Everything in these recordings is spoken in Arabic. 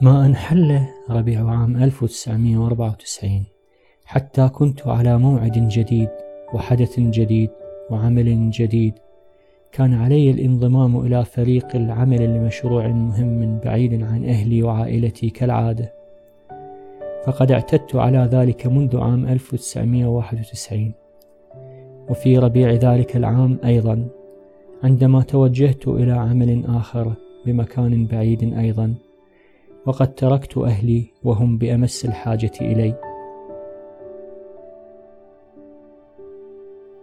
ما أن حل ربيع عام 1994 حتى كنت على موعد جديد وحدث جديد وعمل جديد. كان علي الانضمام إلى فريق العمل لمشروع مهم بعيد عن أهلي وعائلتي كالعادة. فقد اعتدت على ذلك منذ عام 1991 وفي ربيع ذلك العام أيضا عندما توجهت إلى عمل آخر بمكان بعيد أيضا. وقد تركت أهلي وهم بأمس الحاجة إلي.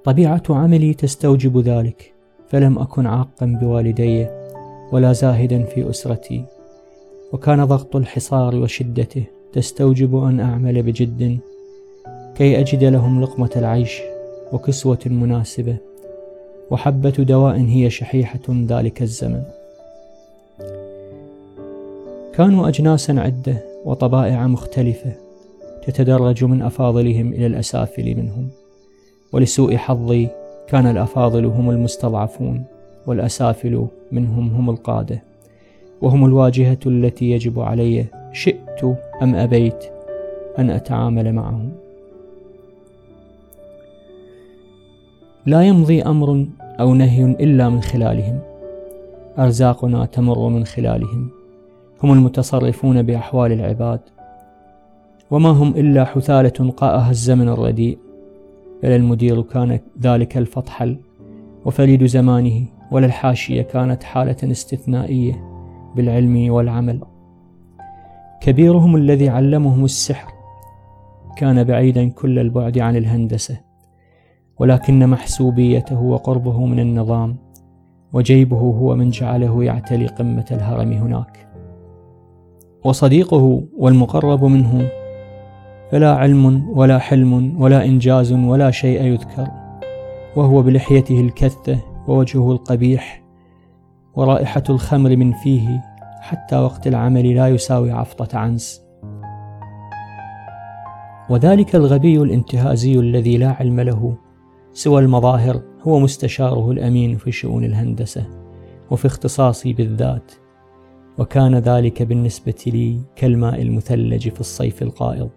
طبيعة عملي تستوجب ذلك فلم أكن عاقا بوالدي ولا زاهدا في أسرتي وكان ضغط الحصار وشدته تستوجب أن أعمل بجد كي أجد لهم لقمة العيش وكسوة مناسبة وحبة دواء هي شحيحة ذلك الزمن. كانوا أجناسا عدة وطبائع مختلفة تتدرج من أفاضلهم إلى الأسافل منهم ولسوء حظي كان الأفاضل هم المستضعفون والأسافل منهم هم القادة وهم الواجهة التي يجب علي شئت أم أبيت أن أتعامل معهم. لا يمضي أمر أو نهي إلا من خلالهم أرزاقنا تمر من خلالهم. هم المتصرفون بأحوال العباد. وما هم إلا حثالة قاءها الزمن الرديء. بل المدير كان ذلك الفطحل وفريد زمانه ولا الحاشية كانت حالة استثنائية بالعلم والعمل. كبيرهم الذي علمهم السحر كان بعيدا كل البعد عن الهندسة ولكن محسوبيته وقربه من النظام وجيبه هو من جعله يعتلي قمة الهرم هناك. وصديقه والمقرب منه. فلا علم ولا حلم ولا إنجاز ولا شيء يذكر. وهو بلحيته الكثة ووجهه القبيح ورائحة الخمر من فيه حتى وقت العمل لا يساوي عفطة عنز وذلك الغبي الانتهازي الذي لا علم له سوى المظاهر هو مستشاره الأمين في شؤون الهندسة وفي اختصاصي بالذات. وكان ذلك بالنسبة لي كالماء المثلج في الصيف القائض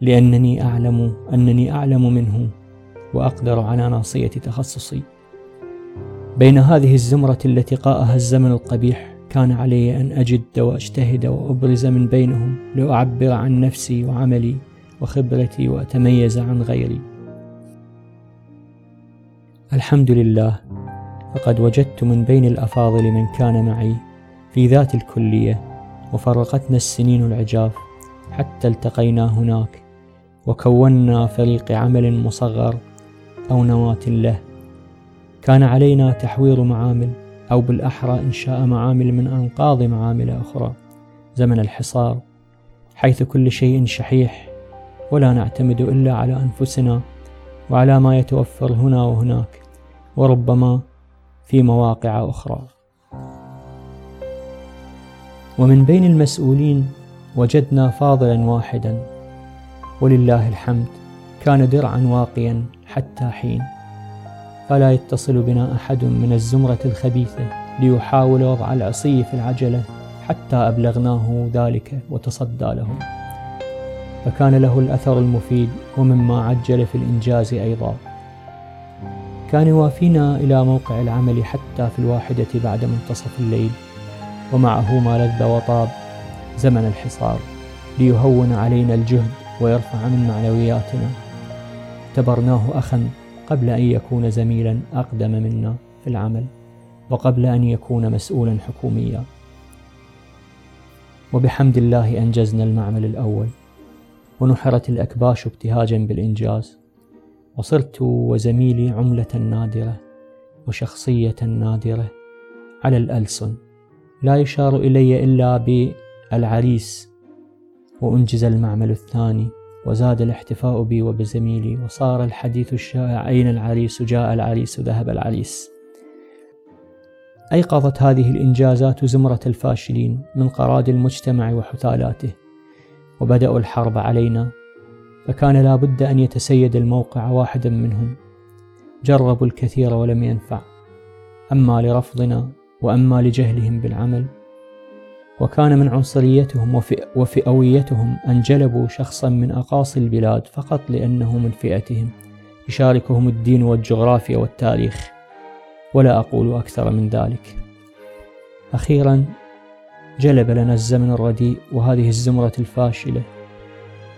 لأنني أعلم أنني أعلم منه وأقدر على ناصية تخصصي. بين هذه الزمرة التي قاءها الزمن القبيح كان علي أن أجد وأجتهد وأبرز من بينهم لأعبر عن نفسي وعملي وخبرتي وأتميز عن غيري. الحمد لله فقد وجدت من بين الأفاضل من كان معي في ذات الكلية وفرقتنا السنين العجاف حتى التقينا هناك وكونا فريق عمل مصغر أو نواة له. كان علينا تحوير معامل أو بالأحرى إنشاء معامل من أنقاض معامل أخرى زمن الحصار حيث كل شيء شحيح ولا نعتمد إلا على أنفسنا وعلى ما يتوفر هنا وهناك وربما في مواقع أخرى. ومن بين المسؤولين وجدنا فاضلا واحدا. ولله الحمد كان درعا واقيا حتى حين. فلا يتصل بنا أحد من الزمرة الخبيثة ليحاول وضع العصي في العجلة حتى أبلغناه ذلك وتصدى لهم فكان له الأثر المفيد ومما عجل في الإنجاز أيضا. كان يوافينا إلى موقع العمل حتى في الواحدة بعد منتصف الليل. ومعه ما لذ وطاب زمن الحصار ليهون علينا الجهد ويرفع من معنوياتنا. اعتبرناه أخا قبل أن يكون زميلا أقدم منا في العمل وقبل أن يكون مسؤولا حكوميا. وبحمد الله أنجزنا المعمل الأول ونحرت الأكباش ابتهاجا بالإنجاز. وصرت وزميلي عملة نادرة وشخصية نادرة على الألسن. لا يشار إلي إلا بالعريس وأنجز المعمل الثاني وزاد الاحتفاء بي وبزميلي وصار الحديث الشائع أين العريس؟ جاء العريس ذهب العريس. أيقظت هذه الإنجازات زمرة الفاشلين من قراد المجتمع وحثالاته وبدأوا الحرب علينا فكان لا بد أن يتسيد الموقع واحدا منهم. جربوا الكثير ولم ينفع أما لرفضنا وأما لجهلهم بالعمل وكان من عنصريتهم وفئويتهم أن جلبوا شخصا من أقاصي البلاد فقط لأنه من فئتهم. يشاركهم الدين والجغرافيا والتاريخ ولا أقول أكثر من ذلك. أخيرا جلب لنا الزمن الرديء وهذه الزمرة الفاشلة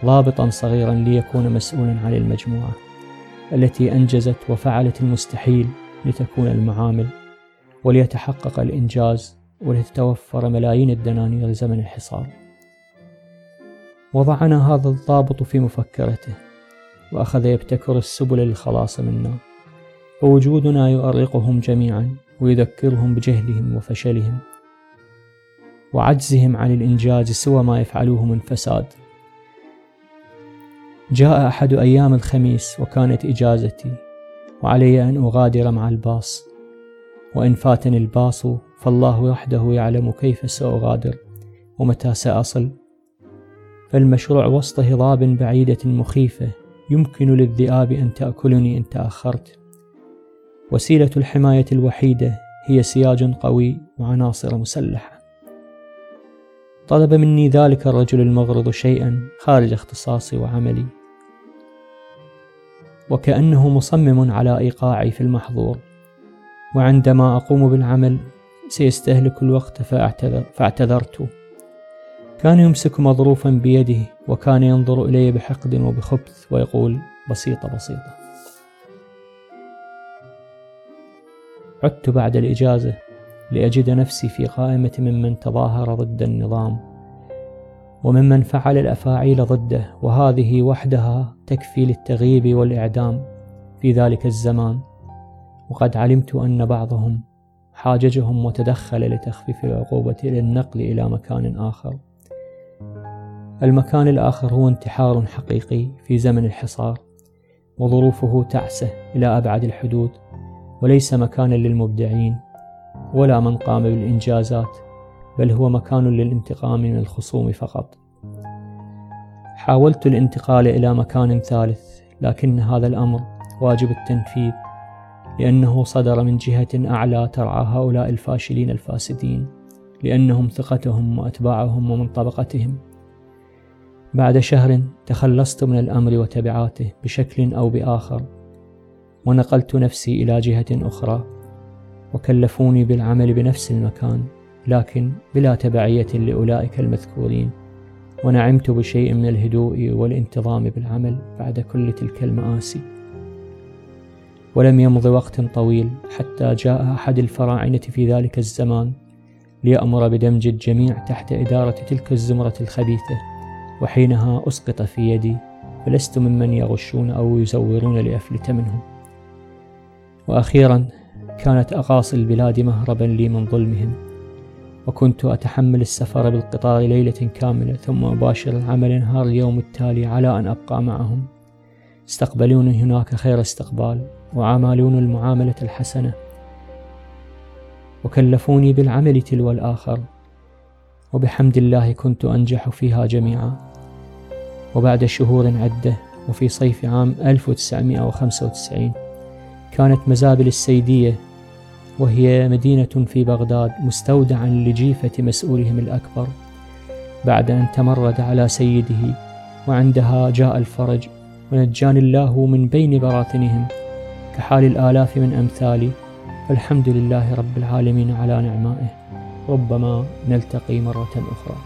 ضابطا صغيرا ليكون مسؤولا عن المجموعة التي أنجزت وفعلت المستحيل لتكون المعامل. وليتحقق الإنجاز ولتتوفر ملايين الدنانير لزمن الحصار. وضعنا هذا الضابط في مفكرته وأخذ يبتكر السبل للخلاص منا. ووجودنا يؤرقهم جميعا ويذكرهم بجهلهم وفشلهم وعجزهم عن الإنجاز سوى ما يفعلوه من فساد. جاء أحد أيام الخميس وكانت إجازتي وعلي أن أغادر مع الباص. وإن فاتني الباص فالله وحده يعلم كيف سأغادر ومتى سأصل. فالمشروع وسط هضاب بعيدة مخيفة يمكن للذئاب أن تأكلني إن تأخرت. وسيلة الحماية الوحيدة هي سياج قوي وعناصر مسلحة. طلب مني ذلك الرجل المغرض شيئا خارج اختصاصي وعملي. وكأنه مصمم على إيقاعي في المحظور. وعندما أقوم بالعمل سيستهلك الوقت فأعتذر فاعتذرت. كان يمسك مظروفا بيده وكان ينظر إلي بحقد وبخبث ويقول بسيطة بسيطة عدت بعد الإجازة لأجد نفسي في قائمة ممن تظاهر ضد النظام وممن فعل الأفاعيل ضده وهذه وحدها تكفي للتغييب والإعدام في ذلك الزمان. وقد علمت أن بعضهم حاججهم وتدخل لتخفيف العقوبة للنقل إلى مكان آخر. المكان الآخر هو انتحار حقيقي في زمن الحصار وظروفه تعسة إلى أبعد الحدود وليس مكانا للمبدعين ولا من قام بالإنجازات بل هو مكان للانتقام من الخصوم فقط. حاولت الانتقال إلى مكان ثالث لكن هذا الأمر واجب التنفيذ. لأنه صدر من جهة أعلى ترعى هؤلاء الفاشلين الفاسدين لأنهم ثقتهم وأتباعهم ومن طبقتهم بعد شهر تخلصت من الأمر وتبعاته بشكل أو بآخر ونقلت نفسي إلى جهة أخرى وكلفوني بالعمل بنفس المكان لكن بلا تبعية لأولئك المذكورين ونعمت بشيء من الهدوء والانتظام بالعمل بعد كل تلك المآسي. ولم يمض وقت طويل حتى جاء أحد الفراعنة في ذلك الزمان ليأمر بدمج الجميع تحت إدارة تلك الزمرة الخبيثة وحينها أسقط في يدي فلست ممن يغشون أو يزورون لأفلت منهم. وأخيرا كانت أقاصي البلاد مهربا لي من ظلمهم وكنت أتحمل السفر بالقطار ليلة كاملة ثم أباشر العمل نهار اليوم التالي على أن أبقى معهم. استقبلوني هناك خير استقبال. وعاملون المعاملة الحسنة وكلفوني بالعمل تلو الآخر وبحمد الله كنت أنجح فيها جميعا. وبعد شهور عدة وفي صيف عام 1995 كانت مزابل السيدية وهي مدينة في بغداد مستودعا لجيفة مسؤولهم الأكبر. بعد أن تمرد على سيده وعندها جاء الفرج ونجاني الله من بين براثنهم. كحال الآلاف من أمثالي والحمد لله رب العالمين على نعمائه. ربما نلتقي مرة أخرى.